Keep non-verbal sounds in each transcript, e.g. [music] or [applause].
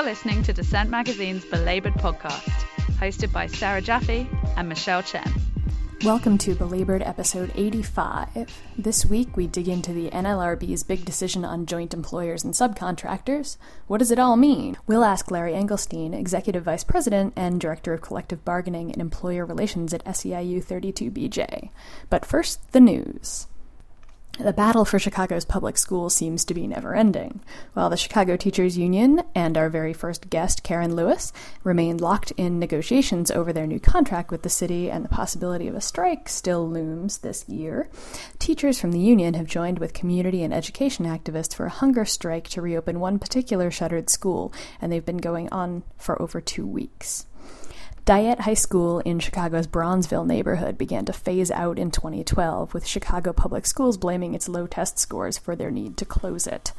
You're listening to Dissent Magazine's Belabored podcast, hosted by Sarah Jaffe and Michelle Chen. Welcome to Belabored episode 85. This week we dig into the NLRB's big decision on joint employers and subcontractors. What does it all mean? We'll ask Larry Engelstein, Executive Vice President and Director of Collective Bargaining and Employer Relations at SEIU 32BJ. But first, the news. The battle for Chicago's public schools seems to be never ending. While the Chicago Teachers Union and our very first guest, Karen Lewis, remain locked in negotiations over their new contract with the city and the possibility of a strike still looms this year, teachers from the union have joined with community and education activists for a hunger strike to reopen one particular shuttered school, and they've been going on for over two weeks. Dyett High School in Chicago's Bronzeville neighborhood began to phase out in 2012, with Chicago Public Schools blaming its low test scores for their need to close it.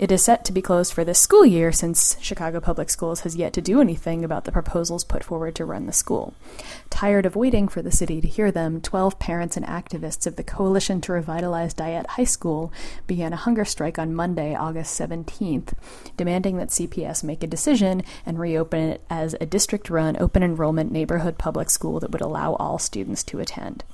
It is set to be closed for this school year since Chicago Public Schools has yet to do anything about the proposals put forward to run the school. Tired of waiting for the city to hear them, 12 parents and activists of the Coalition to Revitalize Dyett High School began a hunger strike on Monday, August 17th, demanding that CPS make a decision and reopen it as a district run open enrollment enrollment neighborhood public school that would allow all students to attend.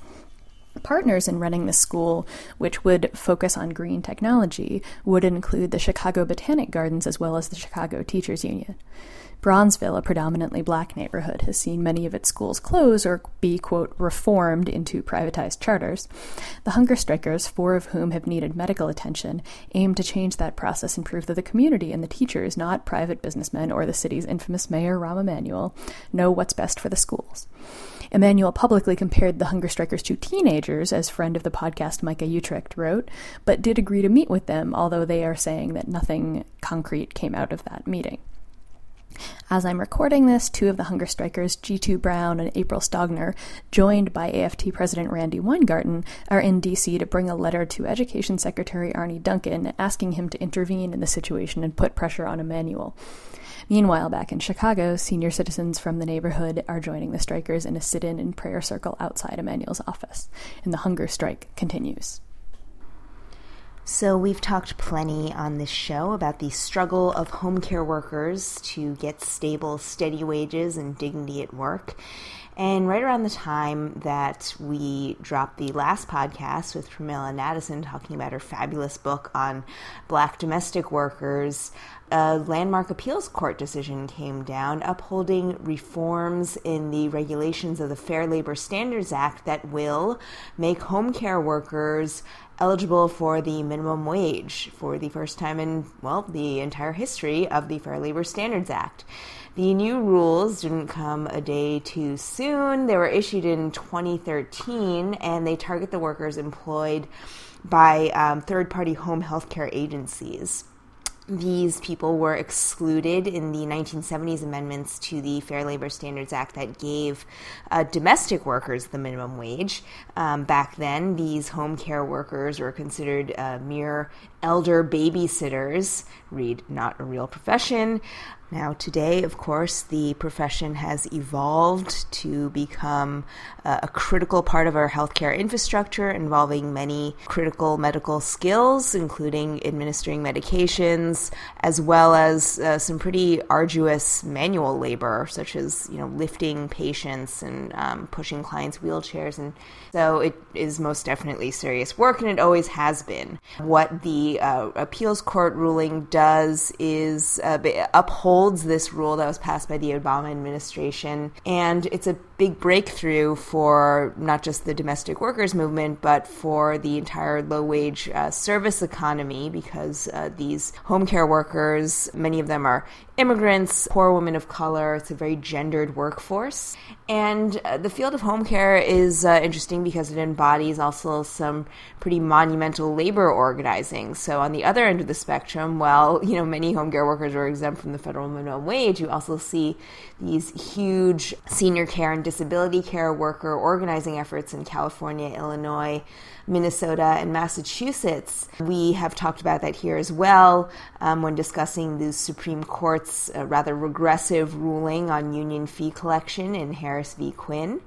Partners in running the school, which would focus on green technology, would include the Chicago Botanic Gardens as well as the Chicago Teachers Union. Bronzeville, a predominantly black neighborhood, has seen many of its schools close or be, quote, reformed into privatized charters. The hunger strikers, four of whom have needed medical attention, aim to change that process and prove that the community and the teachers, not private businessmen or the city's infamous mayor, Rahm Emanuel, know what's best for the schools. Emanuel publicly compared the hunger strikers to teenagers, as friend of the podcast Micah Uetricht wrote, but did agree to meet with them, although they are saying that nothing concrete came out of that meeting. As I'm recording this, two of the hunger strikers, Jitu Brown and April Stogner, joined by AFT President Randi Weingarten, are in D.C. to bring a letter to Education Secretary Arne Duncan asking him to intervene in the situation and put pressure on Emanuel. Meanwhile, back in Chicago, senior citizens from the neighborhood are joining the strikers in a sit in and prayer circle outside Emanuel's office, and the hunger strike continues. So, we've talked plenty on this show about the struggle of home care workers to get stable, steady wages and dignity at work. And right around the time that we dropped the last podcast with Premilla Nadasen talking about her fabulous book on black domestic workers, a landmark appeals court decision came down upholding reforms in the regulations of the Fair Labor Standards Act that will make home care workers eligible for the minimum wage for the first time in, well, the entire history of the Fair Labor Standards Act. The new rules didn't come a day too soon. They were issued in 2013 and they target the workers employed by um, third party home health care agencies these people were excluded in the 1970s amendments to the Fair Labor Standards Act that gave uh, domestic workers the minimum wage. Um, back then, these home care workers were considered uh, mere elder babysitters, read not a real profession. Now, today, of course, the profession has evolved to become uh, a critical part of our healthcare infrastructure, involving many critical medical skills, including administering medications, as well as uh, some pretty arduous manual labor, such as you know lifting patients and um, pushing clients' wheelchairs. And so, it is most definitely serious work, and it always has been. What the uh, appeals court ruling does is uh, upholds this rule that was passed by the Obama administration. And it's a big breakthrough for not just the domestic workers movement, but for the entire low wage uh, service economy because uh, these home care workers, many of them are immigrants, poor women of color. It's a very gendered workforce. And uh, the field of home care is uh, interesting because it embodies also some pretty monumental labor organizing. So on the other end of the spectrum, while you know many home care workers are exempt from the federal minimum wage, you also see these huge senior care and disability care worker organizing efforts in California, Illinois, Minnesota, and Massachusetts. We have talked about that here as well um, when discussing the Supreme Court's uh, rather regressive ruling on union fee collection in Harris v. Quinn.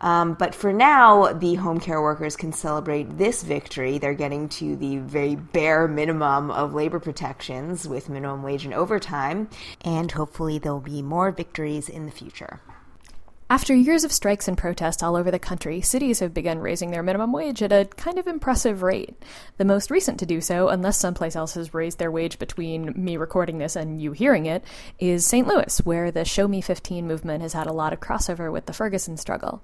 Um, but for now, the home care workers can celebrate this victory. They're getting to the very bare minimum of labor protections with minimum wage and overtime, and hopefully there'll be more victories in the future. After years of strikes and protests all over the country, cities have begun raising their minimum wage at a kind of impressive rate. The most recent to do so, unless someplace else has raised their wage between me recording this and you hearing it, is St. Louis, where the Show Me 15 movement has had a lot of crossover with the Ferguson struggle.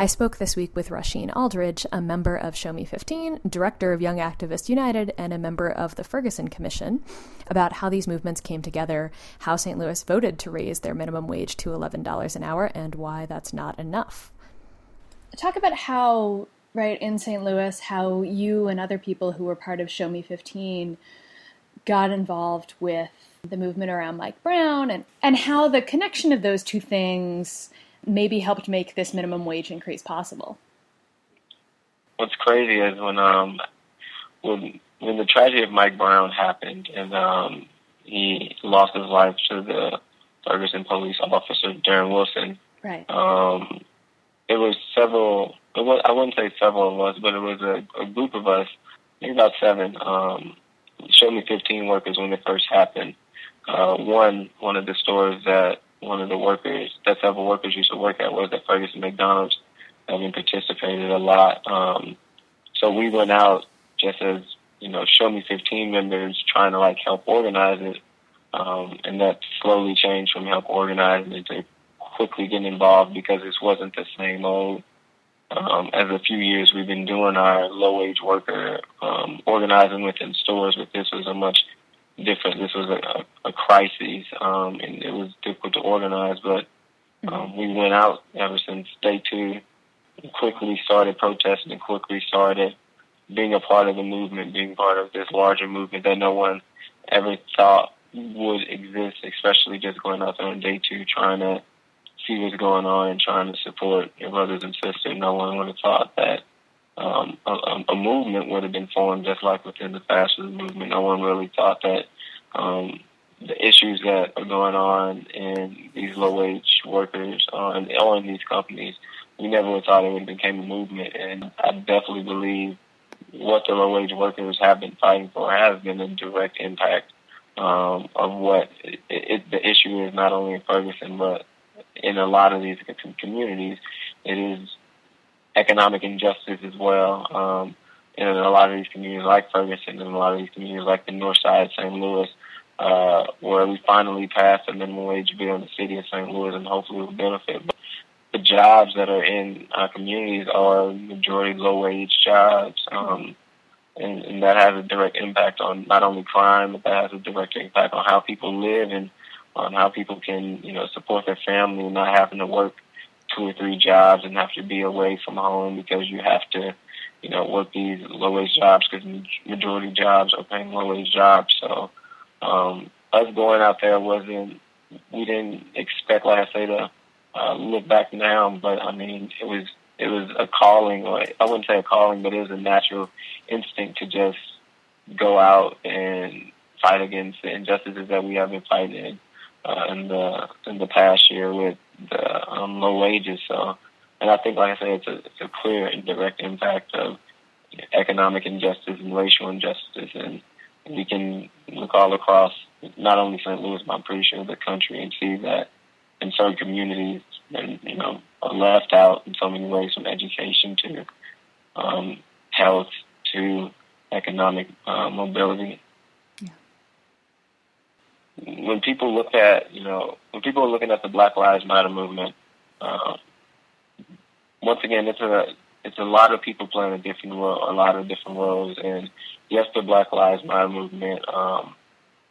I spoke this week with Rasheen Aldridge, a member of Show Me 15, director of Young Activist United, and a member of the Ferguson Commission, about how these movements came together, how St. Louis voted to raise their minimum wage to $11 an hour, and why that's not enough. Talk about how, right, in St. Louis, how you and other people who were part of Show Me 15 got involved with the movement around Mike Brown and, and how the connection of those two things maybe helped make this minimum wage increase possible. What's crazy is when um when when the tragedy of Mike Brown happened and um he lost his life to the Ferguson police officer Darren Wilson. Right. Um, it was several. It was, I wouldn't say several of us, but it was a, a group of us, maybe about seven. Um, Show Me 15 workers when it first happened. Uh, one one of the stores that one of the workers that several workers used to work at was at Ferguson McDonald's, having participated a lot. Um, so we went out just as you know, show me 15 members trying to like help organize it, um, and that slowly changed from help organize it to quickly getting involved because this wasn't the same old. Um, as a few years we've been doing our low wage worker um, organizing within stores, but this was a much different. This was a, a, a crisis, um, and it was difficult to organize. But um, we went out ever since day two. Quickly started protesting and quickly started being a part of the movement, being part of this larger movement that no one ever thought would exist, especially just going out there on day two trying to see what's going on and trying to support your brothers and sisters. No one would have thought that um, a, a movement would have been formed just like within the food movement. No one really thought that um, the issues that are going on in these low wage workers uh, and or in these companies, we never thought it would have became a movement. And I definitely believe what the low wage workers have been fighting for has been a direct impact um, of what it, it, the issue is not only in Ferguson but in a lot of these communities. It is economic injustice as well. Um, in a lot of these communities like Ferguson and a lot of these communities like the north side, St. Louis, uh, where we finally passed a minimum wage bill in the city of St. Louis and hopefully will benefit. But the jobs that are in our communities are majority low wage jobs. Um, and, and that has a direct impact on not only crime, but that has a direct impact on how people live and on how people can, you know, support their family and not having to work two or three jobs and have to be away from home because you have to, you know, work these low wage jobs because majority jobs are paying low wage jobs. So, um, us going out there wasn't, we didn't expect, like I say, to uh, look back now, but I mean, it was, it was a calling, or I wouldn't say a calling, but it was a natural instinct to just go out and fight against the injustices that we have been fighting uh, in the in the past year with the um, low wages. So, and I think, like I said, it's a it's a clear and direct impact of economic injustice and racial injustice, and we can look all across not only St. Louis, but I'm pretty sure the country, and see that in certain communities, and you know, are left out in so many ways, from education to um, health to economic uh, mobility when people look at, you know, when people are looking at the Black Lives Matter movement, uh, once again, it's a it's a lot of people playing a different role, a lot of different roles. And yes, the Black Lives Matter movement um,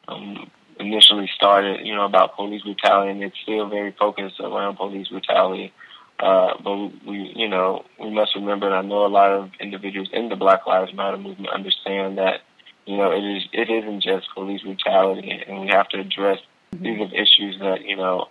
um, initially started, you know, about police brutality, and it's still very focused around police brutality. Uh, but we, you know, we must remember, and I know a lot of individuals in the Black Lives Matter movement understand that you know, it is it isn't just police brutality, and we have to address mm-hmm. these are issues that you know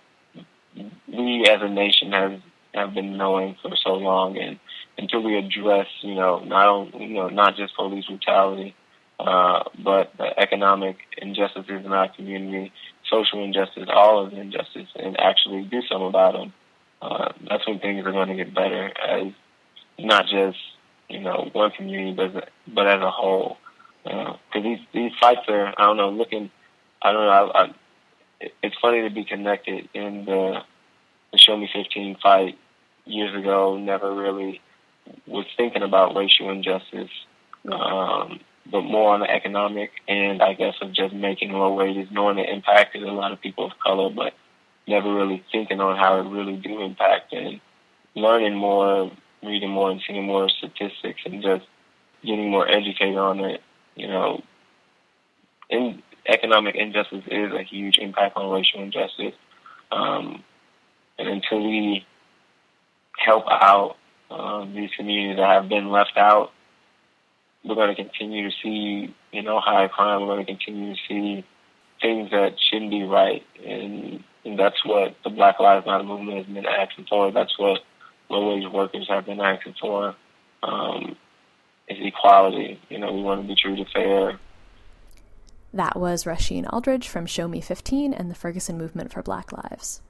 we as a nation have have been knowing for so long, and until we address, you know, not only, you know, not just police brutality, uh, but the economic injustices in our community, social injustice, all of the injustice, and actually do something about them. Uh, that's when things are going to get better as not just you know one community, but but as a whole. Because uh, these these fights are, I don't know, looking, I don't know, I, I, it's funny to be connected in the the Show Me 15 fight years ago. Never really was thinking about racial injustice, um, but more on the economic and I guess of just making low wages, knowing it impacted a lot of people of color, but never really thinking on how it really do impact and learning more, reading more, and seeing more statistics, and just getting more educated on it. You know, in economic injustice is a huge impact on racial injustice. Um, and until we help out um, these communities that have been left out, we're going to continue to see, you know, high crime. We're going to continue to see things that shouldn't be right. And, and that's what the Black Lives Matter movement has been asking for. That's what low-wage workers have been asking for. Um, is equality. You know, we want to be true to fair. That was Rasheen Aldridge from Show Me 15 and the Ferguson Movement for Black Lives.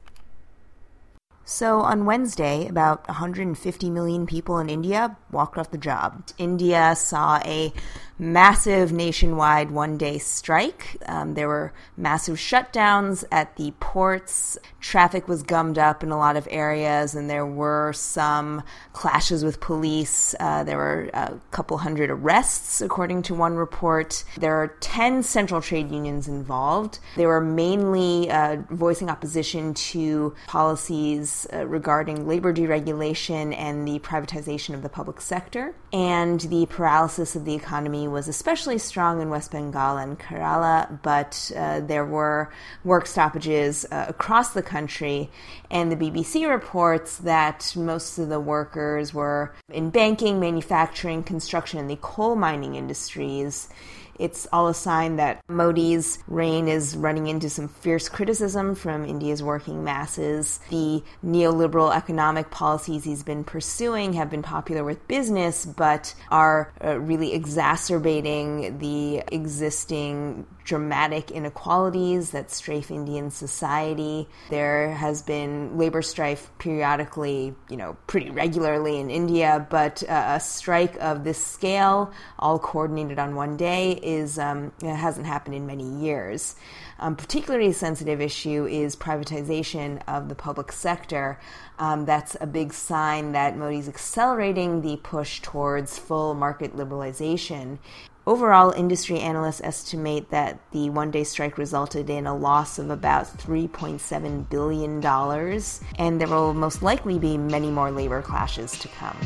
So on Wednesday, about 150 million people in India walked off the job. India saw a massive nationwide one day strike. Um, there were massive shutdowns at the ports. Traffic was gummed up in a lot of areas, and there were some clashes with police. Uh, there were a couple hundred arrests, according to one report. There are 10 central trade unions involved. They were mainly uh, voicing opposition to policies uh, regarding labor deregulation and the privatization of the public sector, and the paralysis of the economy was especially strong in West Bengal and Kerala, but uh, there were work stoppages uh, across the country. And the BBC reports that most of the workers were in banking, manufacturing, construction, and the coal mining industries. It's all a sign that Modi's reign is running into some fierce criticism from India's working masses. The neoliberal economic policies he's been pursuing have been popular with business, but are uh, really exacerbating the existing dramatic inequalities that strafe Indian society. There has been labor strife periodically, you know, pretty regularly in India, but uh, a strike of this scale, all coordinated on one day, is um, hasn't happened in many years. Um, particularly sensitive issue is privatization of the public sector. Um, that's a big sign that Modi's accelerating the push towards full market liberalization. Overall, industry analysts estimate that the one day strike resulted in a loss of about $3.7 billion, and there will most likely be many more labor clashes to come.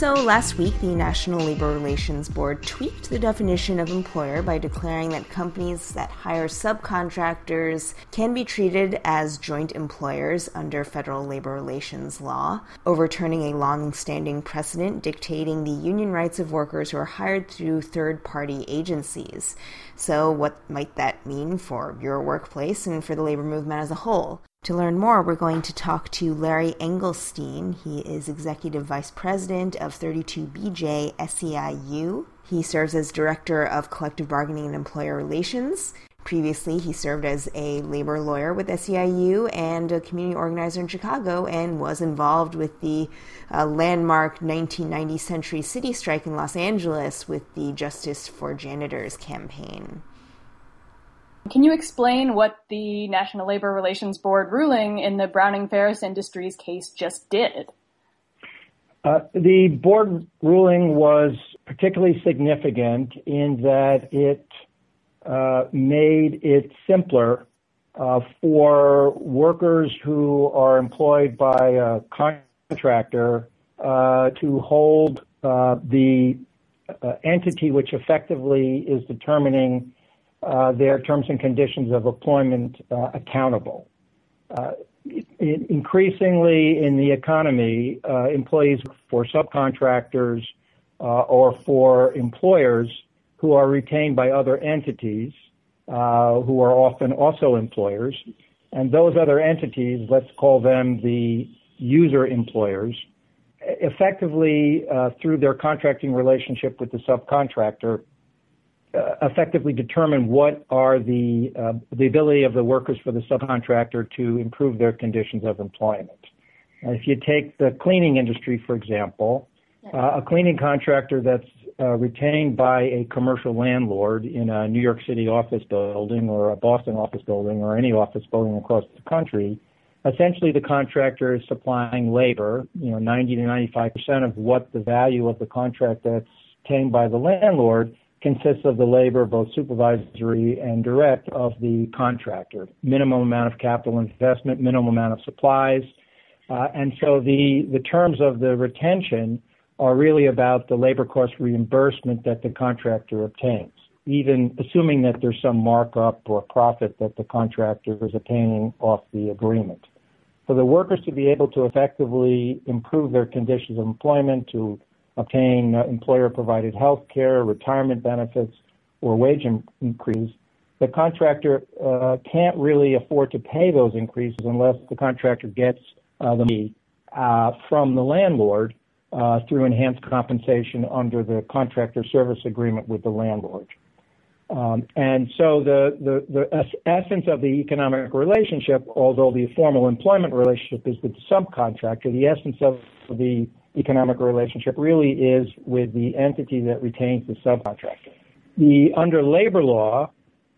So, last week, the National Labor Relations Board tweaked the definition of employer by declaring that companies that hire subcontractors can be treated as joint employers under federal labor relations law, overturning a long standing precedent dictating the union rights of workers who are hired through third party agencies. So, what might that mean for your workplace and for the labor movement as a whole? To learn more, we're going to talk to Larry Engelstein. He is Executive Vice President of 32BJ SEIU. He serves as Director of Collective Bargaining and Employer Relations. Previously, he served as a labor lawyer with SEIU and a community organizer in Chicago and was involved with the uh, landmark 1990 Century City strike in Los Angeles with the Justice for Janitors campaign. Can you explain what the National Labor Relations Board ruling in the Browning Ferris Industries case just did? Uh, the board ruling was particularly significant in that it uh, made it simpler uh, for workers who are employed by a contractor uh, to hold uh, the uh, entity which effectively is determining their terms and conditions of employment uh, accountable. Uh, increasingly in the economy, uh, employees for subcontractors uh, or for employers who are retained by other entities uh, who are often also employers. And those other entities, let's call them the user employers, effectively, uh, through their contracting relationship with the subcontractor, uh, effectively determine what are the uh, the ability of the workers for the subcontractor to improve their conditions of employment. if you take the cleaning industry, for example, uh, a cleaning contractor that's uh, retained by a commercial landlord in a New York City office building or a Boston office building or any office building across the country, essentially the contractor is supplying labor, you know, 90 to 95 percent of what the value of the contract that's obtained by the landlord consists of the labor, both supervisory and direct, of the contractor. Minimum amount of capital investment, minimum amount of supplies. Uh, and so the, the terms of the retention are really about the labor cost reimbursement that the contractor obtains, even assuming that there's some markup or profit that the contractor is obtaining off the agreement. For the workers to be able to effectively improve their conditions of employment, to obtain uh, employer-provided health care, retirement benefits, or wage increase, the contractor uh, can't really afford to pay those increases unless the contractor gets uh, the money uh, from the landlord uh, through enhanced compensation under the contractor service agreement with the landlord. Um, and so the, the, the essence of the economic relationship, although the formal employment relationship is with the subcontractor, the essence of the economic relationship really is with the entity that retains the subcontractor. The under labor law,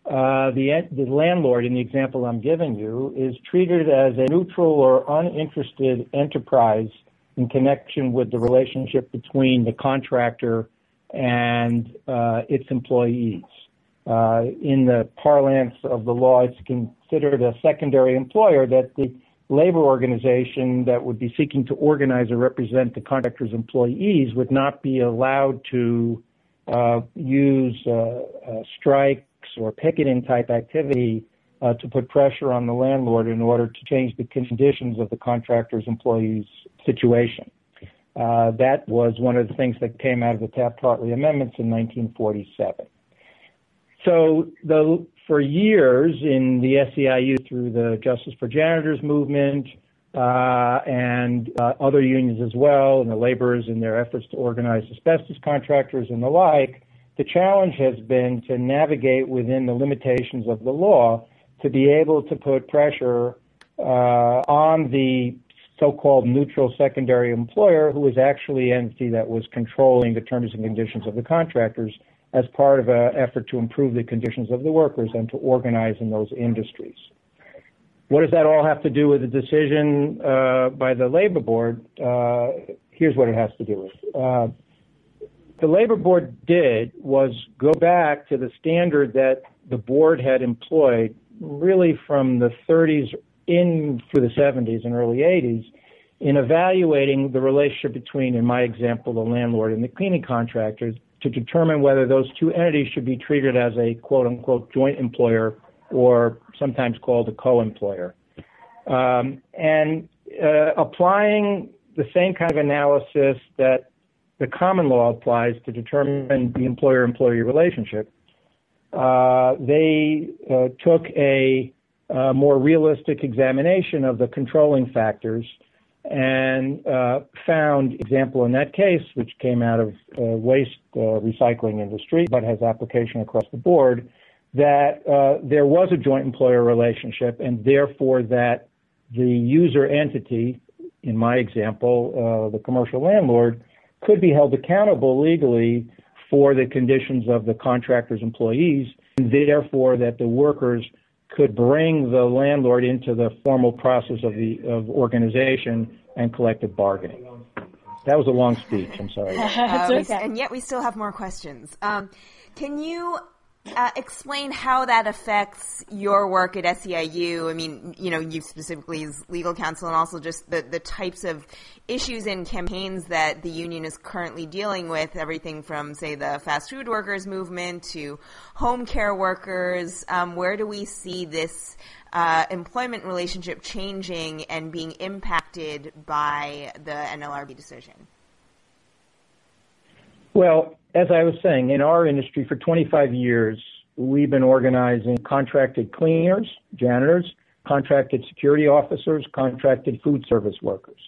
uh, the the landlord in the example I'm giving you is treated as a neutral or uninterested enterprise in connection with the relationship between the contractor and uh, its employees. Uh, in the parlance of the law, it's considered a secondary employer that the labor organization that would be seeking to organize or represent the contractor's employees would not be allowed to uh, use uh, uh, strikes or picketing type activity uh, to put pressure on the landlord in order to change the conditions of the contractor's employees' situation. Uh, that was one of the things that came out of the Taft-Hartley amendments in 1947. So the for years in the SEIU through the Justice for Janitors movement uh, and uh, other unions as well, and the laborers in their efforts to organize asbestos contractors and the like, the challenge has been to navigate within the limitations of the law to be able to put pressure uh, on the so-called neutral secondary employer, who was actually an entity that was controlling the terms and conditions of the contractors as part of an effort to improve the conditions of the workers and to organize in those industries. What does that all have to do with the decision uh, by the labor board? Uh, here's what it has to do with. Uh, the labor board did was go back to the standard that the board had employed really from the 30s in through the 70s and early 80s in evaluating the relationship between, in my example, the landlord and the cleaning contractors to determine whether those two entities should be treated as a quote unquote joint employer or sometimes called a co-employer. Um, and uh, applying the same kind of analysis that the common law applies to determine the employer-employee relationship, uh, they uh, took a, a, more realistic examination of the controlling factors and uh, found example in that case, which came out of uh, waste uh, recycling industry, but has application across the board, that uh, there was a joint employer relationship, and therefore that the user entity, in my example, uh, the commercial landlord, could be held accountable legally for the conditions of the contractor's employees, and therefore that the workers could bring the landlord into the formal process of the of organization and collective bargaining. That was a long speech. I'm sorry. [laughs] uh, okay. And yet we still have more questions. Um, can you uh, explain how that affects your work at SEIU. I mean, you know, you specifically as legal counsel and also just the, the types of issues and campaigns that the union is currently dealing with, everything from, say, the fast food workers movement to home care workers. Um, where do we see this uh, employment relationship changing and being impacted by the NLRB decision? Well, as I was saying, in our industry for 25 years, we've been organizing contracted cleaners, janitors, contracted security officers, contracted food service workers.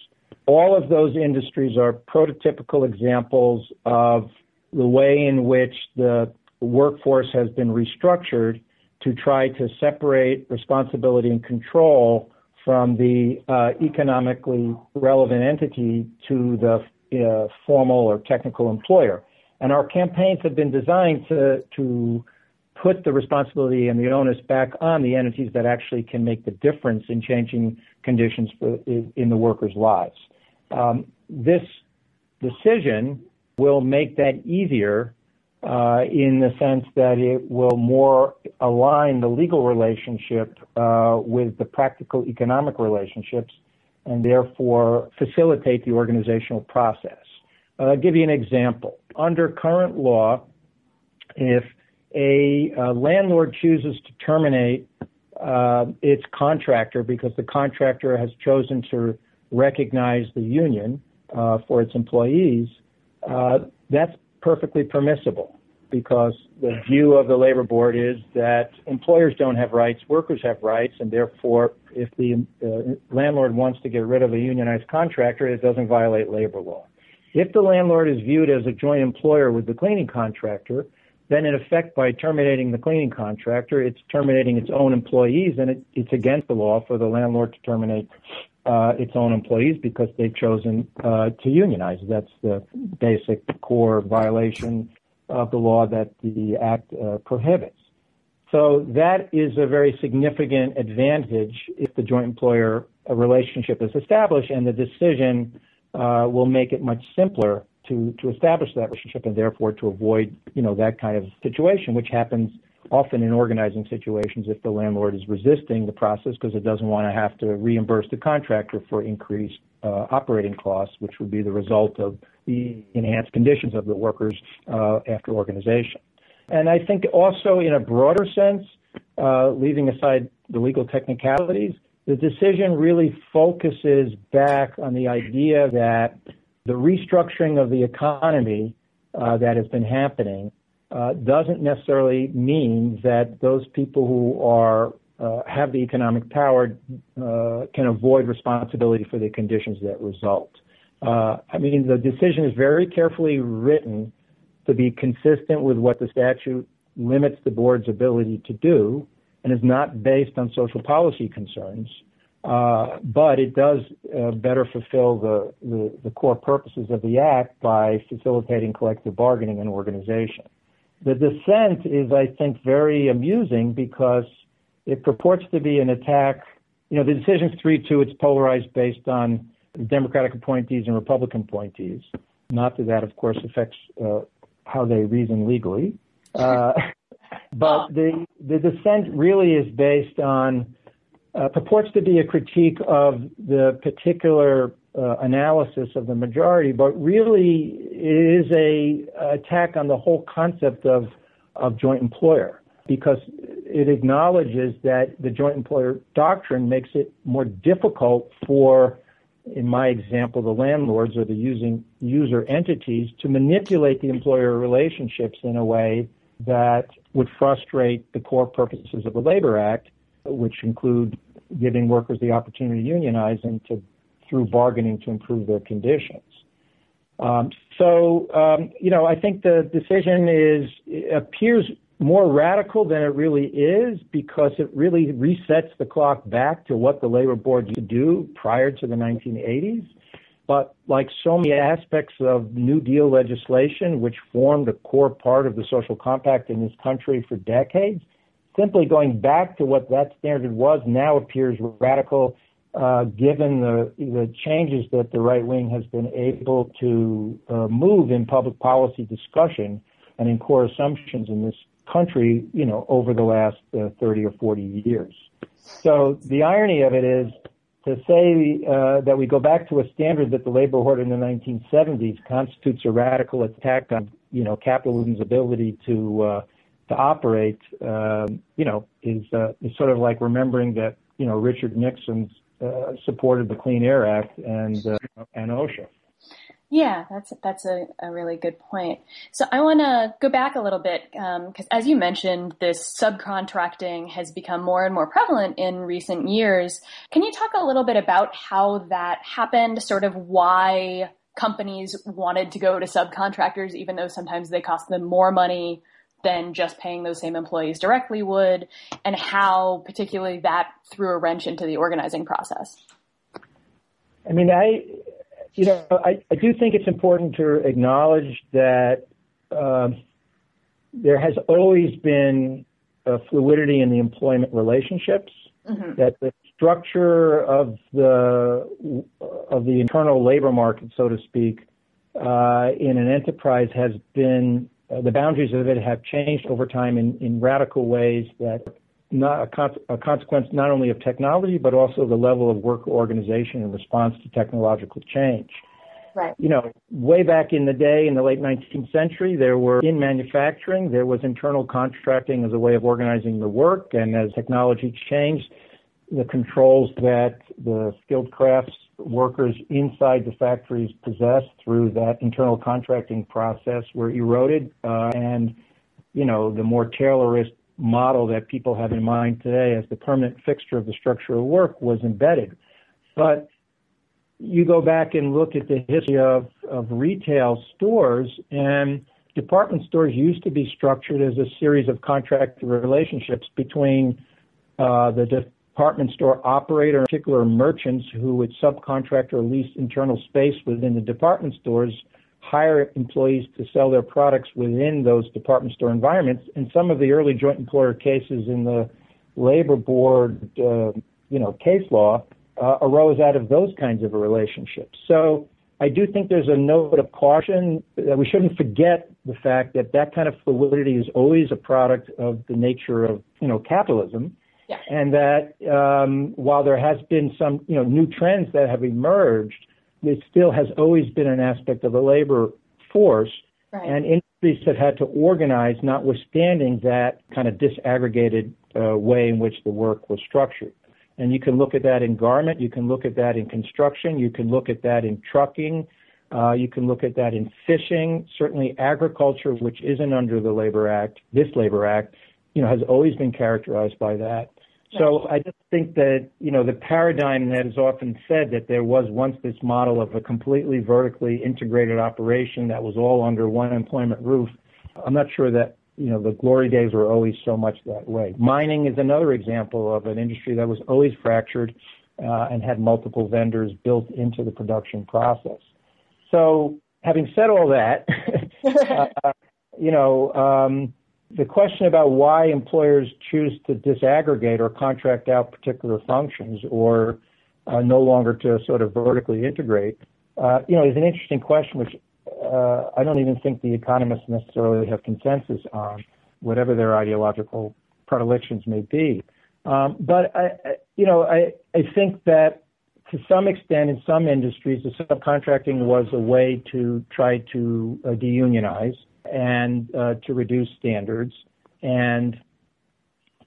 All of those industries are prototypical examples of the way in which the workforce has been restructured to try to separate responsibility and control from the uh, economically relevant entity to the uh, formal or technical employer. And our campaigns have been designed to, to put the responsibility and the onus back on the entities that actually can make the difference in changing conditions for, in the workers' lives. Um, this decision will make that easier uh, in the sense that it will more align the legal relationship uh, with the practical economic relationships and therefore facilitate the organizational process. Uh, I'll give you an example. Under current law, if a uh, landlord chooses to terminate uh, its contractor because the contractor has chosen to recognize the union uh, for its employees, uh, that's perfectly permissible because the view of the labor board is that employers don't have rights, workers have rights, and therefore, if the uh, landlord wants to get rid of a unionized contractor, it doesn't violate labor law. If the landlord is viewed as a joint employer with the cleaning contractor, then in effect, by terminating the cleaning contractor, it's terminating its own employees, and it, it's against the law for the landlord to terminate uh, its own employees because they've chosen uh, to unionize. That's the basic core violation of the law that the Act uh, prohibits. So that is a very significant advantage if the joint employer relationship is established, and the decision uh, will make it much simpler to to establish that relationship, and therefore to avoid you know that kind of situation, which happens often in organizing situations if the landlord is resisting the process because it doesn't want to have to reimburse the contractor for increased uh, operating costs, which would be the result of the enhanced conditions of the workers uh, after organization. And I think also in a broader sense, uh, leaving aside the legal technicalities, the decision really focuses back on the idea that the restructuring of the economy uh, that has been happening uh, doesn't necessarily mean that those people who are uh, have the economic power uh, can avoid responsibility for the conditions that result. Uh, I mean, the decision is very carefully written to be consistent with what the statute limits the board's ability to do and is not based on social policy concerns. Uh, but it does uh, better fulfill the, the, the, core purposes of the Act by facilitating collective bargaining and organization. The dissent is, I think, very amusing because it purports to be an attack. You know, the decision's 3 2, it's polarized based on Democratic appointees and Republican appointees. Not that that, of course, affects uh, how they reason legally. Uh, [laughs] but the, the dissent really is based on, uh, purports to be a critique of the particular uh, analysis of the majority, but really it is a attack on the whole concept of of joint employer because it acknowledges that the joint employer doctrine makes it more difficult for in my example, the landlords or the using user entities to manipulate the employer relationships in a way that would frustrate the core purposes of the Labor Act, which include giving workers the opportunity to unionize and to through bargaining to improve their conditions. Um, so, um, you know, I think the decision is appears more radical than it really is because it really resets the clock back to what the labor board used to do prior to the 1980s. But like so many aspects of New Deal legislation, which formed a core part of the social compact in this country for decades, simply going back to what that standard was now appears radical uh, given the, the changes that the right wing has been able to uh, move in public policy discussion and in core assumptions in this country, you know, over the last uh, 30 or 40 years. So the irony of it is to say uh, that we go back to a standard that the labor board in the 1970s constitutes a radical attack on, you know, capitalism's ability to uh, to operate, um, you know, is uh, is sort of like remembering that, you know, Richard Nixon's uh, supported the Clean Air Act and uh, and OSHA. Yeah, that's that's a, a really good point. So I want to go back a little bit because, um, as you mentioned, this subcontracting has become more and more prevalent in recent years. Can you talk a little bit about how that happened? Sort of why companies wanted to go to subcontractors, even though sometimes they cost them more money than just paying those same employees directly would, and how particularly that threw a wrench into the organizing process. I mean, I you know, I, I do think it's important to acknowledge that um, there has always been a fluidity in the employment relationships. Mm-hmm. That the structure of the of the internal labor market, so to speak, uh, in an enterprise has been uh, the boundaries of it have changed over time in, in radical ways that not a, con- a, consequence not only of technology, but also the level of work organization in response to technological change. Right. You know, way back in the day, in the late 19th century, there were in manufacturing, there was internal contracting as a way of organizing the work, and as technology changed, the controls that the skilled crafts workers inside the factories possessed through that internal contracting process were eroded, uh, and you know, the more Taylorist model that people have in mind today as the permanent fixture of the structure of work was embedded. But you go back and look at the history of, of retail stores, and department stores used to be structured as a series of contract relationships between uh, the department store operator, in particular merchants who would subcontract or lease internal space within the department stores hire employees to sell their products within those department store environments. And some of the early joint employer cases in the labor board, uh, you know, case law uh, arose out of those kinds of relationships. So I do think there's a note of caution that we shouldn't forget the fact that that kind of fluidity is always a product of the nature of, you know, capitalism. Yeah. And that um, while there has been some, you know, new trends that have emerged, it still has always been an aspect of the labor force, right. and industries have had to organize, notwithstanding that kind of disaggregated uh, way in which the work was structured. And you can look at that in garment, you can look at that in construction, you can look at that in trucking, uh, you can look at that in fishing. Certainly, agriculture, which isn't under the Labor Act, this Labor Act, you know, has always been characterized by that. So I just think that, you know, the paradigm that is often said that there was once this model of a completely vertically integrated operation that was all under one employment roof, I'm not sure that, you know, the glory days were always so much that way. Mining is another example of an industry that was always fractured uh, and had multiple vendors built into the production process. So having said all that, [laughs] uh, you know, um, the question about why employers choose to disaggregate or contract out particular functions or uh, no longer to sort of vertically integrate, uh, you know, is an interesting question, which uh, I don't even think the economists necessarily have consensus on, whatever their ideological predilections may be. Um, but I, you know, I, I think that to some extent, in some industries, the subcontracting was a way to try to uh, deunionize and uh, to reduce standards, and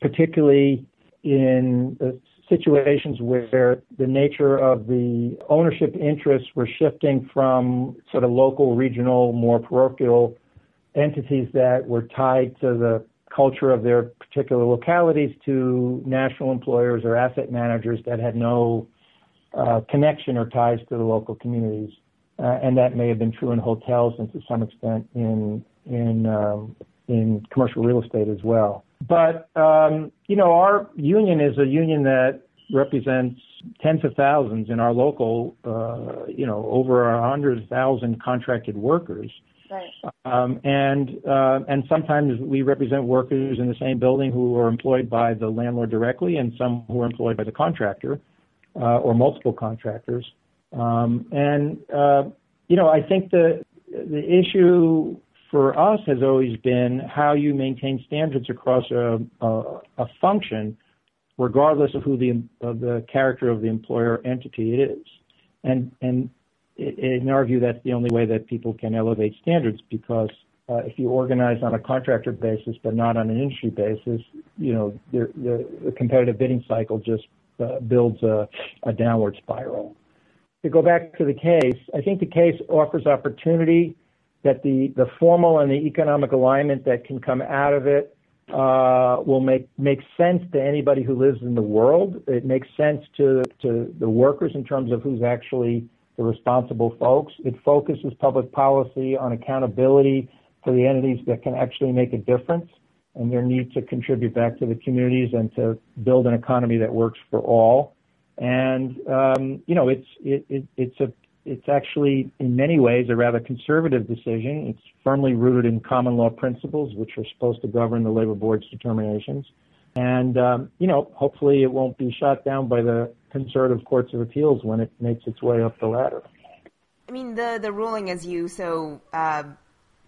particularly in uh, situations where the nature of the ownership interests were shifting from sort of local, regional, more parochial entities that were tied to the culture of their particular localities to national employers or asset managers that had no uh, connection or ties to the local communities. Uh, and that may have been true in hotels and to some extent in in um, in commercial real estate as well. But um, you know, our union is a union that represents tens of thousands in our local, uh, you know, over a hundred thousand contracted workers. Right. Um, and uh, and sometimes we represent workers in the same building who are employed by the landlord directly, and some who are employed by the contractor uh, or multiple contractors. Um, and uh, you know, I think the the issue for us has always been how you maintain standards across a, a, a function, regardless of who the of the character of the employer entity it is. And and in our view, that's the only way that people can elevate standards because uh, if you organize on a contractor basis but not on an industry basis, you know the, the, the competitive bidding cycle just uh, builds a, a downward spiral. to go back to the case, I think the case offers opportunity that the, the formal and the economic alignment that can come out of it uh, will make make sense to anybody who lives in the world. It makes sense to to the workers in terms of who's actually the responsible folks. It focuses public policy on accountability for the entities that can actually make a difference and their need to contribute back to the communities and to build an economy that works for all. And um, you know, it's it, it, it's a it's actually in many ways a rather conservative decision. It's firmly rooted in common law principles, which are supposed to govern the labor board's determinations. And um, you know, hopefully, it won't be shot down by the conservative courts of appeals when it makes its way up the ladder. I mean, the the ruling, as you so uh,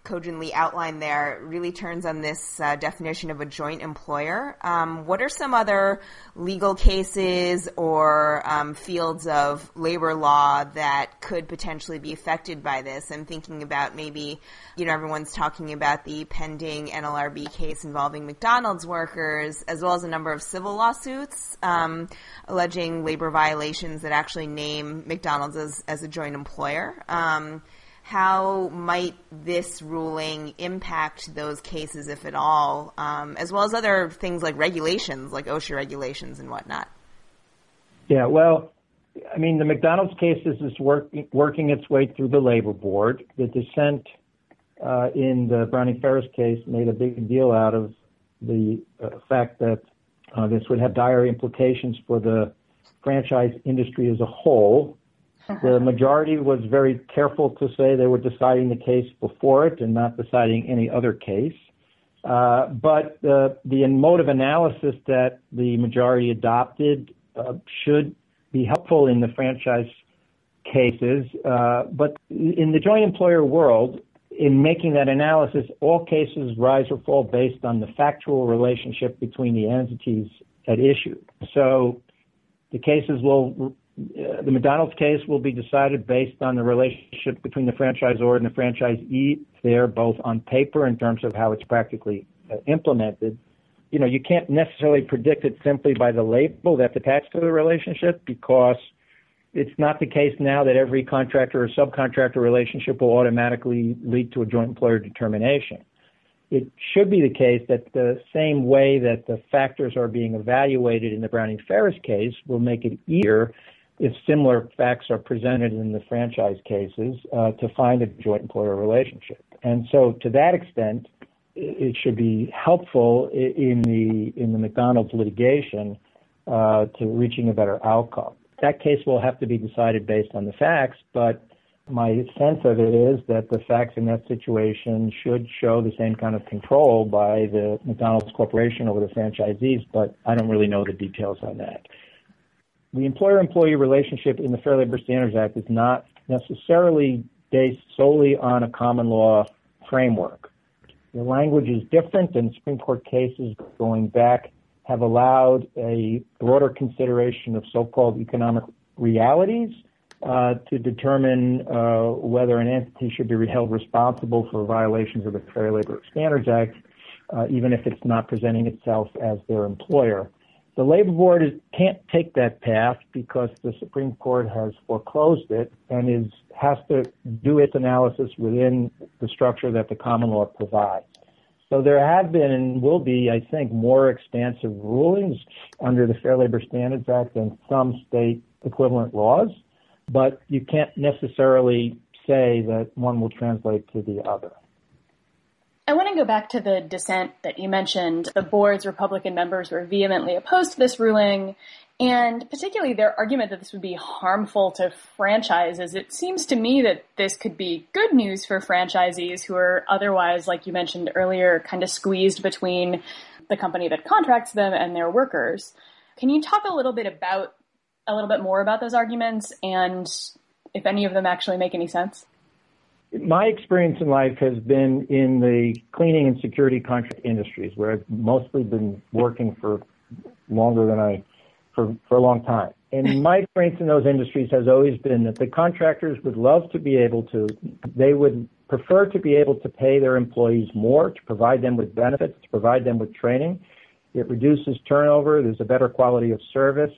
cogently outlined there really turns on this uh, definition of a joint employer. Um, what are some other legal cases or um, fields of labor law that could potentially be affected by this? I'm thinking about maybe, you know, everyone's talking about the pending NLRB case involving McDonald's workers, as well as a number of civil lawsuits um, alleging labor violations that actually name McDonald's as, as a joint employer. How might this ruling impact those cases, if at all, um, as well as other things like regulations, like OSHA regulations and whatnot? Yeah, well, I mean, the McDonald's case is work, working its way through the labor board. The dissent uh, in the Browning Ferris case made a big deal out of the uh, fact that uh, this would have dire implications for the franchise industry as a whole [laughs] the majority was very careful to say they were deciding the case before it and not deciding any other case. Uh, but the, the emotive analysis that the majority adopted uh, should be helpful in the franchise cases. Uh, but in the joint employer world, in making that analysis, all cases rise or fall based on the factual relationship between the entities at issue. So the cases will uh, the McDonald's case will be decided based on the relationship between the franchisor and the franchisee. They're both on paper in terms of how it's practically uh, implemented. You know, you can't necessarily predict it simply by the label that's attached to the relationship because it's not the case now that every contractor or subcontractor relationship will automatically lead to a joint employer determination. It should be the case that the same way that the factors are being evaluated in the Browning Ferris case will make it easier if similar facts are presented in the franchise cases, uh, to find a joint employer relationship. And so, to that extent, it should be helpful in the in the McDonald's litigation uh, to reaching a better outcome. That case will have to be decided based on the facts, but my sense of it is that the facts in that situation should show the same kind of control by the McDonald's Corporation over the franchisees, but I don't really know the details on that the employer-employee relationship in the Fair Labor Standards Act is not necessarily based solely on a common law framework. The language is different, and Supreme Court cases going back have allowed a broader consideration of so-called economic realities uh, to determine uh, whether an entity should be held responsible for violations of the Fair Labor Standards Act, uh, even if it's not presenting itself as their employer. The labor board is, can't take that path because the Supreme Court has foreclosed it and is has to do its analysis within the structure that the common law provides. So there have been and will be, I think, more expansive rulings under the Fair Labor Standards Act than some state equivalent laws, but you can't necessarily say that one will translate to the other. I want to go back to the dissent that you mentioned. The board's Republican members were vehemently opposed to this ruling, and particularly their argument that this would be harmful to franchises. It seems to me that this could be good news for franchisees who are otherwise, like you mentioned earlier, kind of squeezed between the company that contracts them and their workers. Can you talk a little bit about a little bit more about those arguments and if any of them actually make any sense? My experience in life has been in the cleaning and security contract industries, where I've mostly been working for longer than I for for a long time. And [laughs] my experience in those industries has always been that the contractors would love to be able to, they would prefer to be able to pay their employees more, to provide them with benefits, to provide them with training. It reduces turnover. There's a better quality of service.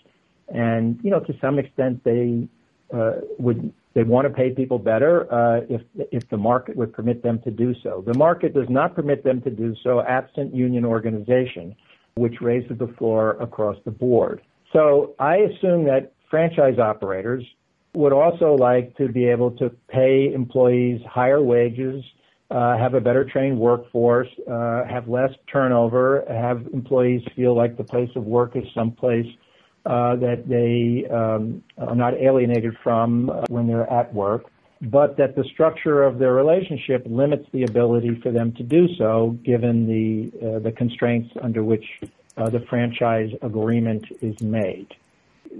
And, you know, to some extent, they uh, would they want to pay people better uh, if if the market would permit them to do so. The market does not permit them to do so absent union organization, which raises the floor across the board. So I assume that franchise operators would also like to be able to pay employees higher wages, uh, have a better trained workforce, uh, have less turnover, have employees feel like the place of work is someplace uh, that they um, are not alienated from uh, when they're at work, but that the structure of their relationship limits the ability for them to do so, given the uh, the constraints under which uh, the franchise agreement is made.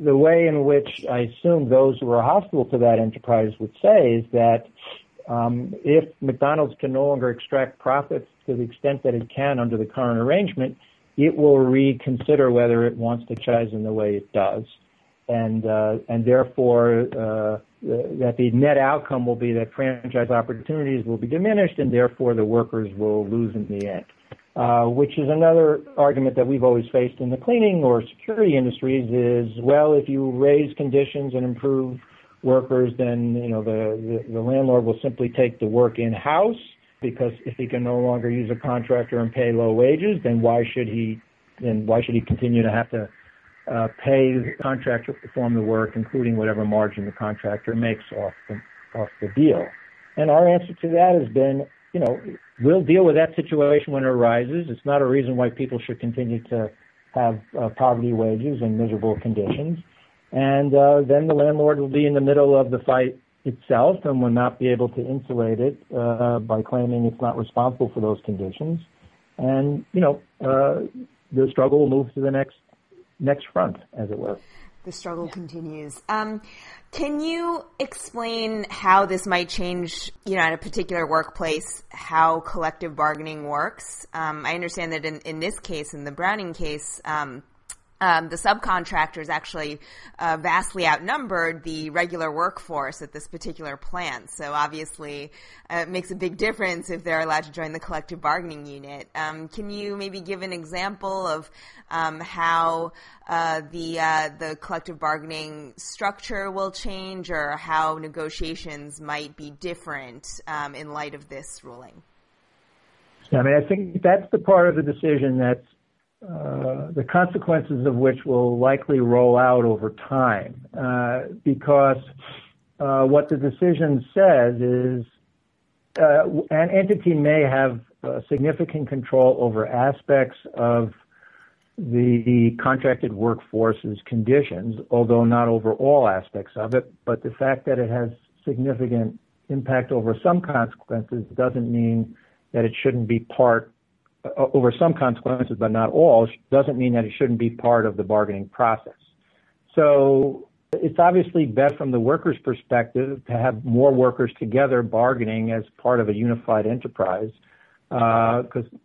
The way in which I assume those who are hostile to that enterprise would say is that um, if McDonald's can no longer extract profits to the extent that it can under the current arrangement, it will reconsider whether it wants to in the way it does, and uh, and therefore uh, that the net outcome will be that franchise opportunities will be diminished, and therefore the workers will lose in the end. Uh, which is another argument that we've always faced in the cleaning or security industries is well if you raise conditions and improve workers then you know the, the, the landlord will simply take the work in house because if he can no longer use a contractor and pay low wages, then why should he then why should he continue to have to uh, pay the contractor to perform the work, including whatever margin the contractor makes off the off the deal? And our answer to that has been, you know, we'll deal with that situation when it arises. It's not a reason why people should continue to have uh, poverty wages and miserable conditions. And uh, then the landlord will be in the middle of the fight itself and will not be able to insulate it uh, by claiming it's not responsible for those conditions. And you know, uh, the struggle will move to the next next front, as it were. The struggle continues. Um, can you explain how this might change, you know, at a particular workplace, how collective bargaining works? Um, I understand that in, in this case, in the Browning case, um, um, the subcontractors actually uh, vastly outnumbered the regular workforce at this particular plant. So obviously, uh, it makes a big difference if they're allowed to join the collective bargaining unit. Um, can you maybe give an example of um, how uh, the uh, the collective bargaining structure will change, or how negotiations might be different um, in light of this ruling? I mean, I think that's the part of the decision that's uh, the consequences of which will likely roll out over time, uh, because uh, what the decision says is uh, an entity may have uh, significant control over aspects of the contracted workforce's conditions, although not over all aspects of it. But the fact that it has significant impact over some consequences doesn't mean that it shouldn't be part over some consequences, but not all, doesn't mean that it shouldn't be part of the bargaining process. So it's obviously better from the workers' perspective to have more workers together bargaining as part of a unified enterprise, because uh,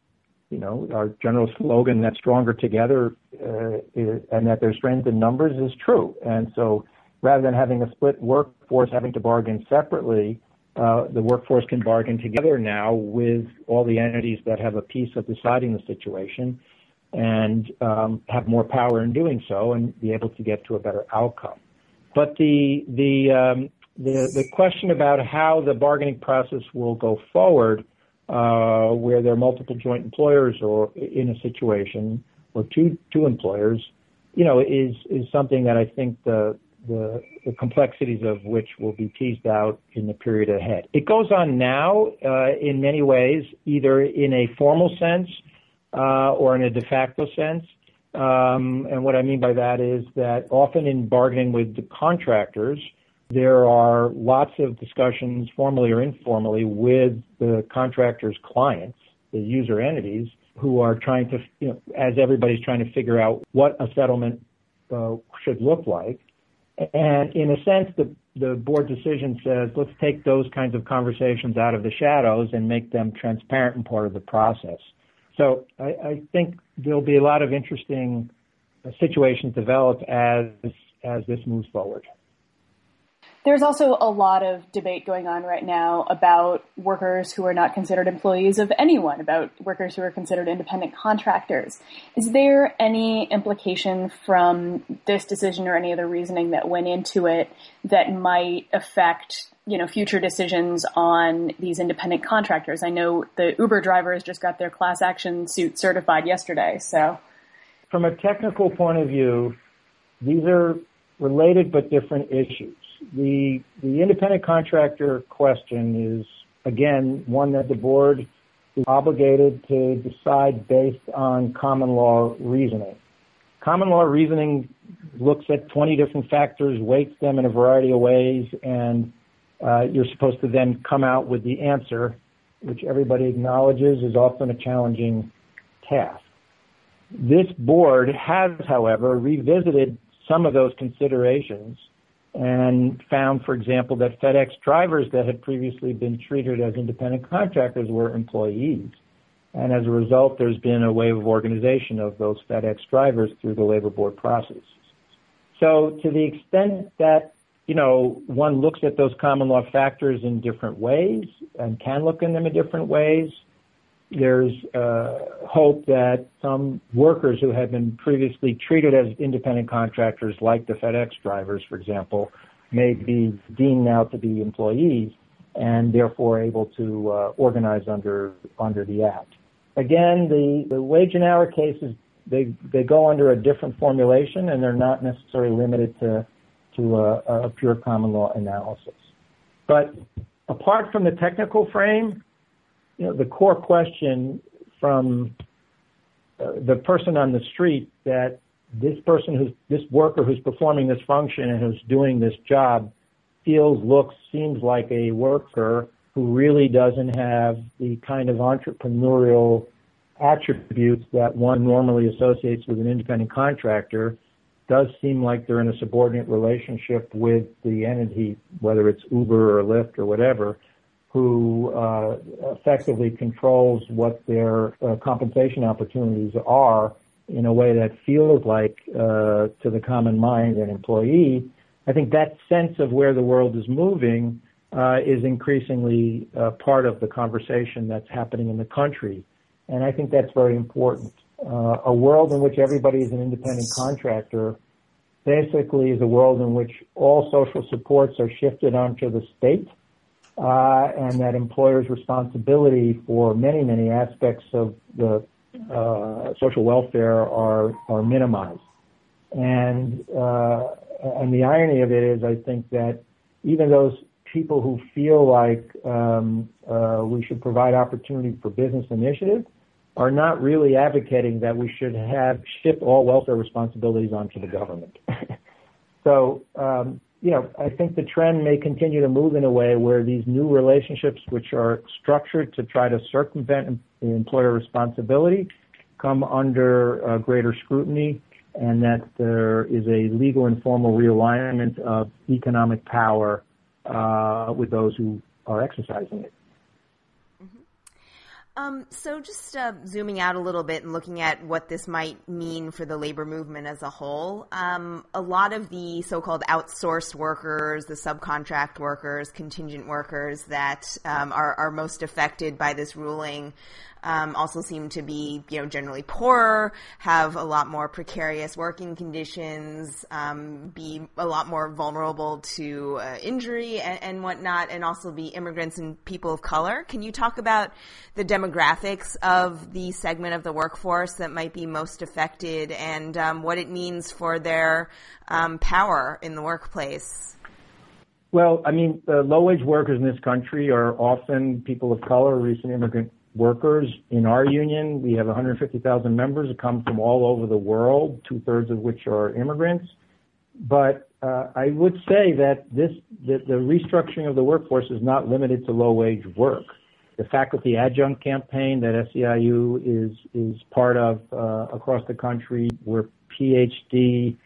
you know our general slogan that stronger together uh, and that there's strength in numbers is true. And so rather than having a split workforce having to bargain separately, uh, the workforce can bargain together now with all the entities that have a piece of deciding the situation and um, have more power in doing so and be able to get to a better outcome. But the the um, the, the question about how the bargaining process will go forward, uh, where there are multiple joint employers or in a situation or two two employers, you know, is is something that I think the the, the, complexities of which will be teased out in the period ahead. It goes on now uh, in many ways, either in a formal sense uh, or in a de facto sense. Um, and what I mean by that is that often in bargaining with the contractors, there are lots of discussions, formally or informally, with the contractor's clients, the user entities, who are trying to, you know, as everybody's trying to figure out what a settlement uh, should look like. And in a sense, the, the board decision says, let's take those kinds of conversations out of the shadows and make them transparent and part of the process. So I, I think there'll be a lot of interesting uh, situations develop as as this moves forward. There's also a lot of debate going on right now about workers who are not considered employees of anyone, about workers who are considered independent contractors. Is there any implication from this decision or any other reasoning that went into it that might affect you know future decisions on these independent contractors? I know the Uber drivers just got their class action suit certified yesterday, so from a technical point of view, these are related but different issues. The, the independent contractor question is, again, one that the board is obligated to decide based on common law reasoning. Common law reasoning looks at 20 different factors, weights them in a variety of ways, and uh, you're supposed to then come out with the answer, which everybody acknowledges is often a challenging task. This board has, however, revisited some of those considerations and found, for example, that FedEx drivers that had previously been treated as independent contractors were employees. And as a result, there's been a wave of organization of those FedEx drivers through the labor board process. So to the extent that, you know, one looks at those common law factors in different ways and can look in them in different ways, there's uh, hope that some workers who had been previously treated as independent contractors, like the FedEx drivers, for example, may be deemed now to be employees and therefore able to uh, organize under under the act. Again, the, the wage and hour cases they they go under a different formulation and they're not necessarily limited to to a, a pure common law analysis. But apart from the technical frame, you know, the core question from uh, the person on the street that this person who's this worker who's performing this function and who's doing this job feels, looks, seems like a worker who really doesn't have the kind of entrepreneurial attributes that one normally associates with an independent contractor does seem like they're in a subordinate relationship with the entity, whether it's Uber or Lyft or whatever, who uh, effectively controls what their uh, compensation opportunities are in a way that feels like uh, to the common mind an employee, I think that sense of where the world is moving uh, is increasingly uh, part of the conversation that's happening in the country. And I think that's very important. Uh, a world in which everybody is an independent contractor basically is a world in which all social supports are shifted onto the state uh, and that employers' responsibility for many, many aspects of the uh, social welfare are are minimized. And uh, and the irony of it is, I think that even those people who feel like um, uh, we should provide opportunity for business initiative are not really advocating that we should have shift all welfare responsibilities onto the government. [laughs] so um, you know, I think the trend may continue to move in a way where these new relationships, which are structured to try to circumvent employer responsibility, come under uh, greater scrutiny, and that there is a legal and formal realignment of economic power uh, with those who are exercising it. Um, so just uh, zooming out a little bit and looking at what this might mean for the labor movement as a whole, um, a lot of the so-called outsourced workers, the subcontract workers, contingent workers that um, are, are most affected by this ruling um, also seem to be, you know, generally poorer, have a lot more precarious working conditions, um, be a lot more vulnerable to uh, injury and, and, whatnot, and also be immigrants and people of color. Can you talk about the demographics of the segment of the workforce that might be most affected and um, what it means for their um, power in the workplace? Well, I mean, low wage workers in this country are often people of color, recent immigrant workers in our union. We have 150,000 members that come from all over the world, two thirds of which are immigrants. But uh, I would say that this the, the restructuring of the workforce is not limited to low wage work. The faculty adjunct campaign that SEIU is is part of uh, across the country, where PhD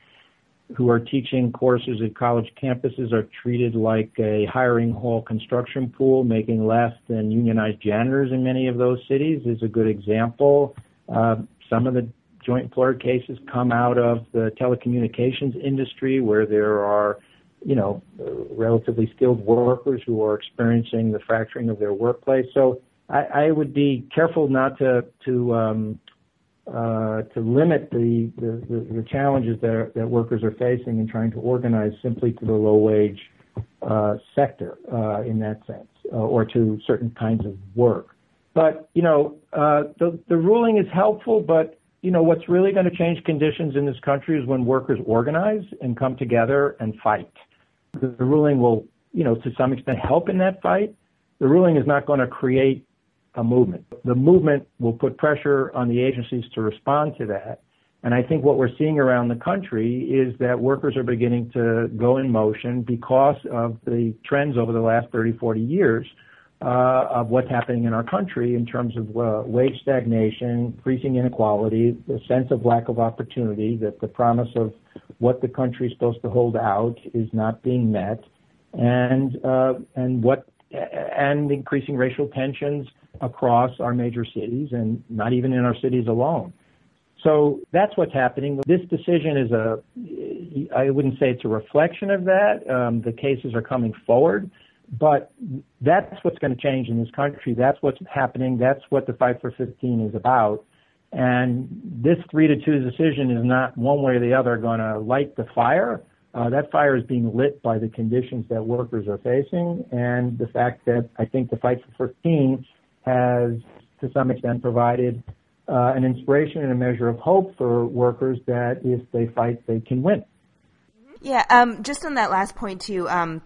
who are teaching courses at college campuses are treated like a hiring hall construction pool, making less than unionized janitors in many of those cities is a good example. Uh, some of the joint employer cases come out of the telecommunications industry where there are you know, relatively skilled workers who are experiencing the fracturing of their workplace. So I, I would be careful not to to um, uh, to limit the, the, the, challenges that, that workers are facing in trying to organize simply to the low wage uh, sector uh, in that sense, uh, or to certain kinds of work. But you know, uh, the the ruling is helpful, but you know what's really going to change conditions in this country is when workers organize and come together and fight. The ruling will, you know, to some extent help in that fight. The ruling is not going to create a movement. The movement will put pressure on the agencies to respond to that. And I think what we're seeing around the country is that workers are beginning to go in motion because of the trends over the last 30, 40 years uh, of what's happening in our country in terms of uh, wage stagnation, increasing inequality, the sense of lack of opportunity, that the promise of what the country is supposed to hold out is not being met, and uh, and what and increasing racial tensions across our major cities and not even in our cities alone. So that's what's happening. This decision is a, I wouldn't say it's a reflection of that. Um, the cases are coming forward, but that's what's going to change in this country. That's what's happening. That's what the Fight for 15 is about. And this three to two decision is not one way or the other going to light the fire. Uh, that fire is being lit by the conditions that workers are facing and the fact that I think the Fight for 15 has, to some extent, provided uh, an inspiration and a measure of hope for workers that if they fight, they can win. Yeah, um, just on that last point too. Um,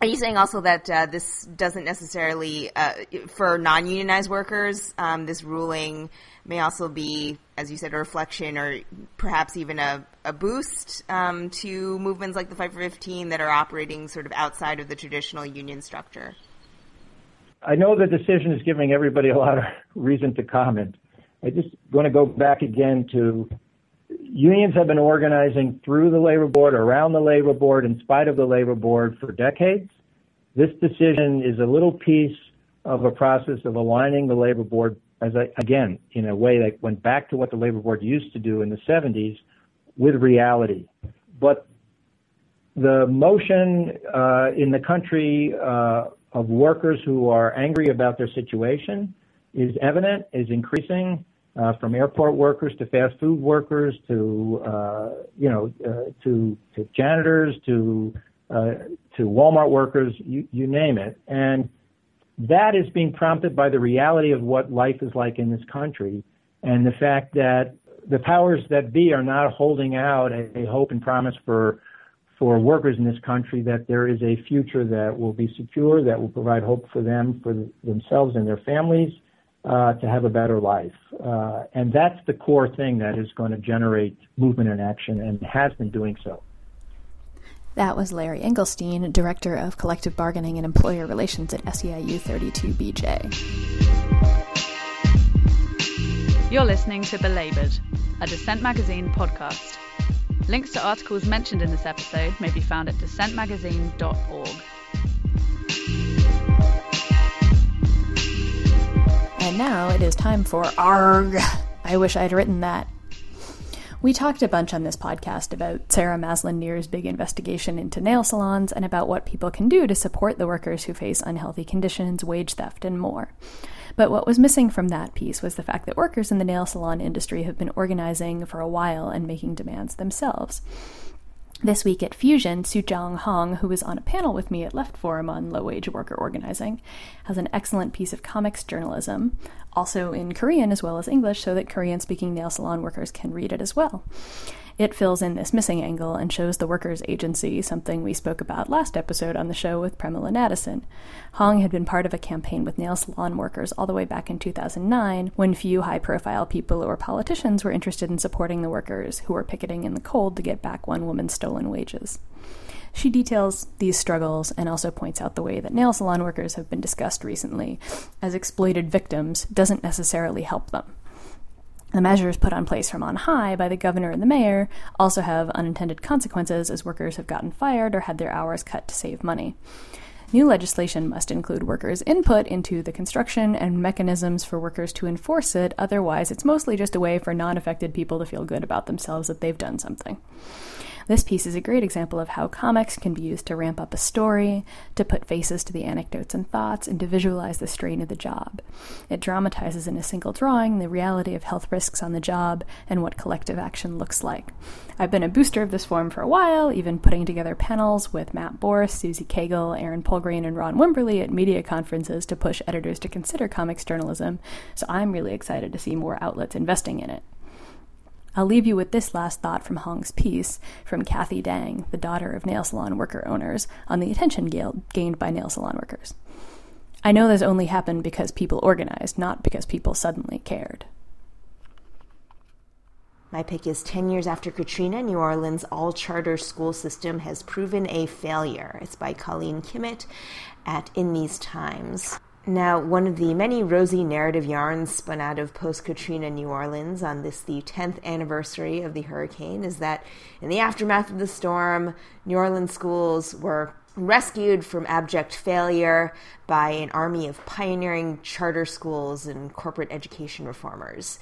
are you saying also that uh, this doesn't necessarily, uh, for non-unionized workers, um, this ruling may also be, as you said, a reflection or perhaps even a, a boost um, to movements like the Fight for 15 that are operating sort of outside of the traditional union structure? I know the decision is giving everybody a lot of reason to comment. I just want to go back again to unions have been organizing through the labor board, around the labor board, in spite of the labor board for decades. This decision is a little piece of a process of aligning the labor board, as I, again, in a way that went back to what the labor board used to do in the 70s with reality. But the motion uh, in the country uh, of workers who are angry about their situation is evident, is increasing uh, from airport workers to fast food workers to uh, you know uh, to to janitors to uh, to Walmart workers, you, you name it, and that is being prompted by the reality of what life is like in this country, and the fact that the powers that be are not holding out a, a hope and promise for for workers in this country that there is a future that will be secure, that will provide hope for them, for themselves and their families, uh, to have a better life. Uh, and that's the core thing that is going to generate movement and action and has been doing so. That was Larry Engelstein, Director of Collective Bargaining and Employer Relations at SEIU 32BJ. You're listening to Belabored, a Dissent Magazine podcast. Links to articles mentioned in this episode may be found at dissentmagazine.org. And now it is time for ARG. I wish I'd written that. We talked a bunch on this podcast about Sarah Maslin Nir's big investigation into nail salons and about what people can do to support the workers who face unhealthy conditions, wage theft, and more. But what was missing from that piece was the fact that workers in the nail salon industry have been organizing for a while and making demands themselves. This week at Fusion, Sujong Hong, who was on a panel with me at Left Forum on low wage worker organizing, has an excellent piece of comics journalism, also in Korean as well as English, so that Korean speaking nail salon workers can read it as well. It fills in this missing angle and shows the workers' agency, something we spoke about last episode on the show with Premilla Nadasen. Hong had been part of a campaign with nail salon workers all the way back in 2009 when few high profile people or politicians were interested in supporting the workers who were picketing in the cold to get back one woman's stolen wages. She details these struggles and also points out the way that nail salon workers have been discussed recently as exploited victims doesn't necessarily help them. The measures put on place from on high by the governor and the mayor also have unintended consequences as workers have gotten fired or had their hours cut to save money. New legislation must include workers' input into the construction and mechanisms for workers to enforce it, otherwise, it's mostly just a way for non affected people to feel good about themselves that they've done something. This piece is a great example of how comics can be used to ramp up a story, to put faces to the anecdotes and thoughts, and to visualize the strain of the job. It dramatizes in a single drawing the reality of health risks on the job and what collective action looks like. I've been a booster of this form for a while, even putting together panels with Matt Bors, Susie Cagle, Erin Polgreen, and Ron Wimberly at media conferences to push editors to consider comics journalism, so I'm really excited to see more outlets investing in it. I'll leave you with this last thought from Hong's piece from Cathy Dang, the daughter of nail salon worker owners, on the attention gained by nail salon workers. I know this only happened because people organized, not because people suddenly cared. My pick is 10 years after Katrina, New Orleans' all charter school system has proven a failure. It's by Colleen Kimmitt at In These Times. Now, one of the many rosy narrative yarns spun out of post Katrina New Orleans on this, the 10th anniversary of the hurricane, is that in the aftermath of the storm, New Orleans schools were rescued from abject failure by an army of pioneering charter schools and corporate education reformers.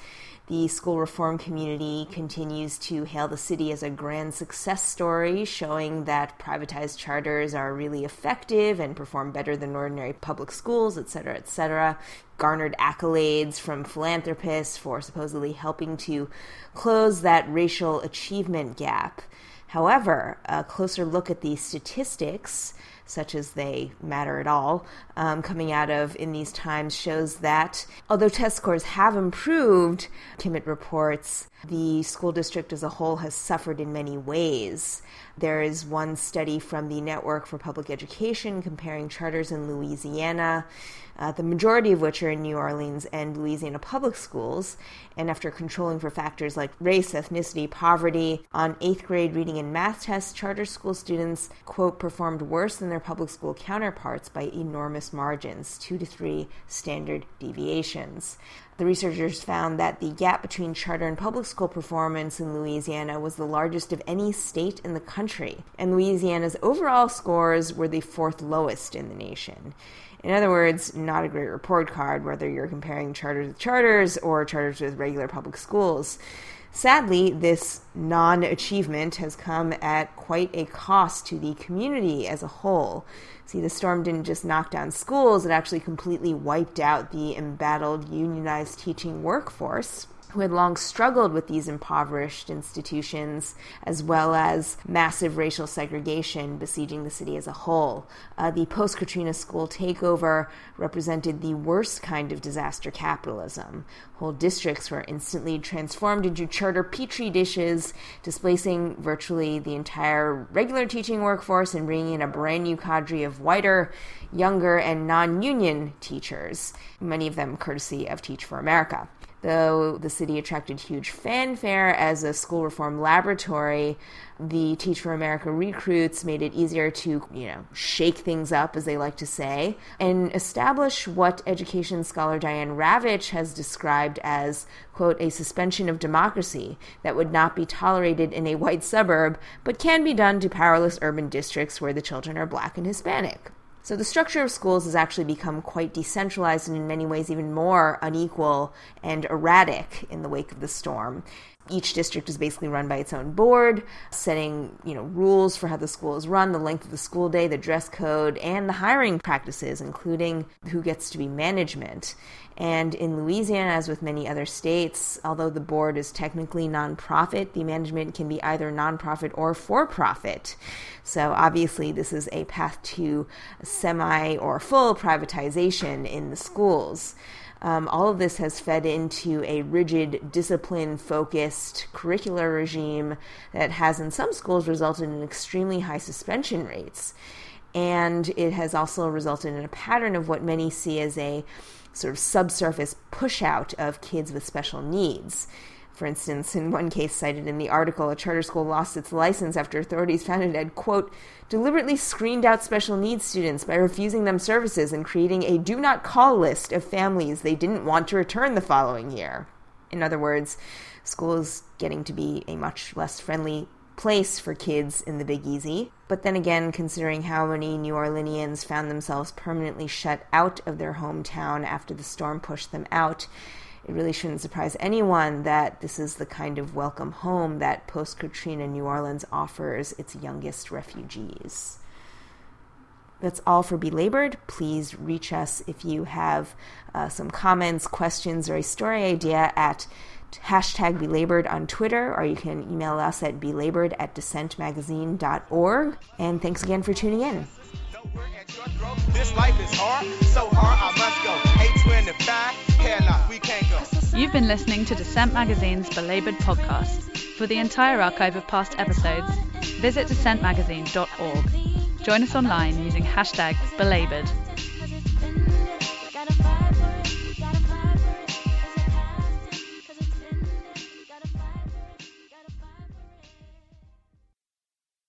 The school reform community continues to hail the city as a grand success story, showing that privatized charters are really effective and perform better than ordinary public schools, etc., etc. Garnered accolades from philanthropists for supposedly helping to close that racial achievement gap. However, a closer look at the statistics such as they matter at all, um, coming out of in these times shows that although test scores have improved, Kimmitt reports the school district as a whole has suffered in many ways. There is one study from the Network for Public Education comparing charters in Louisiana uh, the majority of which are in New Orleans and Louisiana public schools. And after controlling for factors like race, ethnicity, poverty, on eighth grade reading and math tests, charter school students, quote, performed worse than their public school counterparts by enormous margins, two to three standard deviations. The researchers found that the gap between charter and public school performance in Louisiana was the largest of any state in the country, and Louisiana's overall scores were the fourth lowest in the nation. In other words, not a great report card, whether you're comparing charters with charters or charters with regular public schools. Sadly, this non achievement has come at quite a cost to the community as a whole. See, the storm didn't just knock down schools, it actually completely wiped out the embattled unionized teaching workforce who had long struggled with these impoverished institutions, as well as massive racial segregation besieging the city as a whole. Uh, the post Katrina school takeover represented the worst kind of disaster capitalism. Whole districts were instantly transformed into charter petri dishes, displacing virtually the entire regular teaching workforce and bringing in a brand new cadre of whiter, younger, and non union teachers, many of them courtesy of Teach for America. Though the city attracted huge fanfare as a school reform laboratory, the Teach for America recruits made it easier to, you know, shake things up, as they like to say, and establish what education scholar Diane Ravitch has described as, quote, a suspension of democracy that would not be tolerated in a white suburb, but can be done to powerless urban districts where the children are black and Hispanic. So the structure of schools has actually become quite decentralized and in many ways even more unequal and erratic in the wake of the storm. Each district is basically run by its own board, setting, you know, rules for how the school is run, the length of the school day, the dress code, and the hiring practices, including who gets to be management. And in Louisiana, as with many other states, although the board is technically nonprofit, the management can be either nonprofit or for profit. So obviously, this is a path to semi or full privatization in the schools. Um, all of this has fed into a rigid, discipline focused curricular regime that has, in some schools, resulted in extremely high suspension rates. And it has also resulted in a pattern of what many see as a sort of subsurface push out of kids with special needs. For instance, in one case cited in the article, a charter school lost its license after authorities found it had, quote, deliberately screened out special needs students by refusing them services and creating a do not call list of families they didn't want to return the following year. In other words, school is getting to be a much less friendly place for kids in the Big Easy. But then again, considering how many New Orleanians found themselves permanently shut out of their hometown after the storm pushed them out, it really shouldn't surprise anyone that this is the kind of welcome home that post Katrina New Orleans offers its youngest refugees. That's all for Belabored. Please reach us if you have uh, some comments, questions, or a story idea at hashtag belabored on Twitter, or you can email us at belabored at dissentmagazine.org. And thanks again for tuning in. This life is hard, so hard I must go. Hell we can't go. You've been listening to Dissent Magazine's Belabored podcast. For the entire archive of past episodes, visit dissentmagazine.org. Join us online using hashtag belabored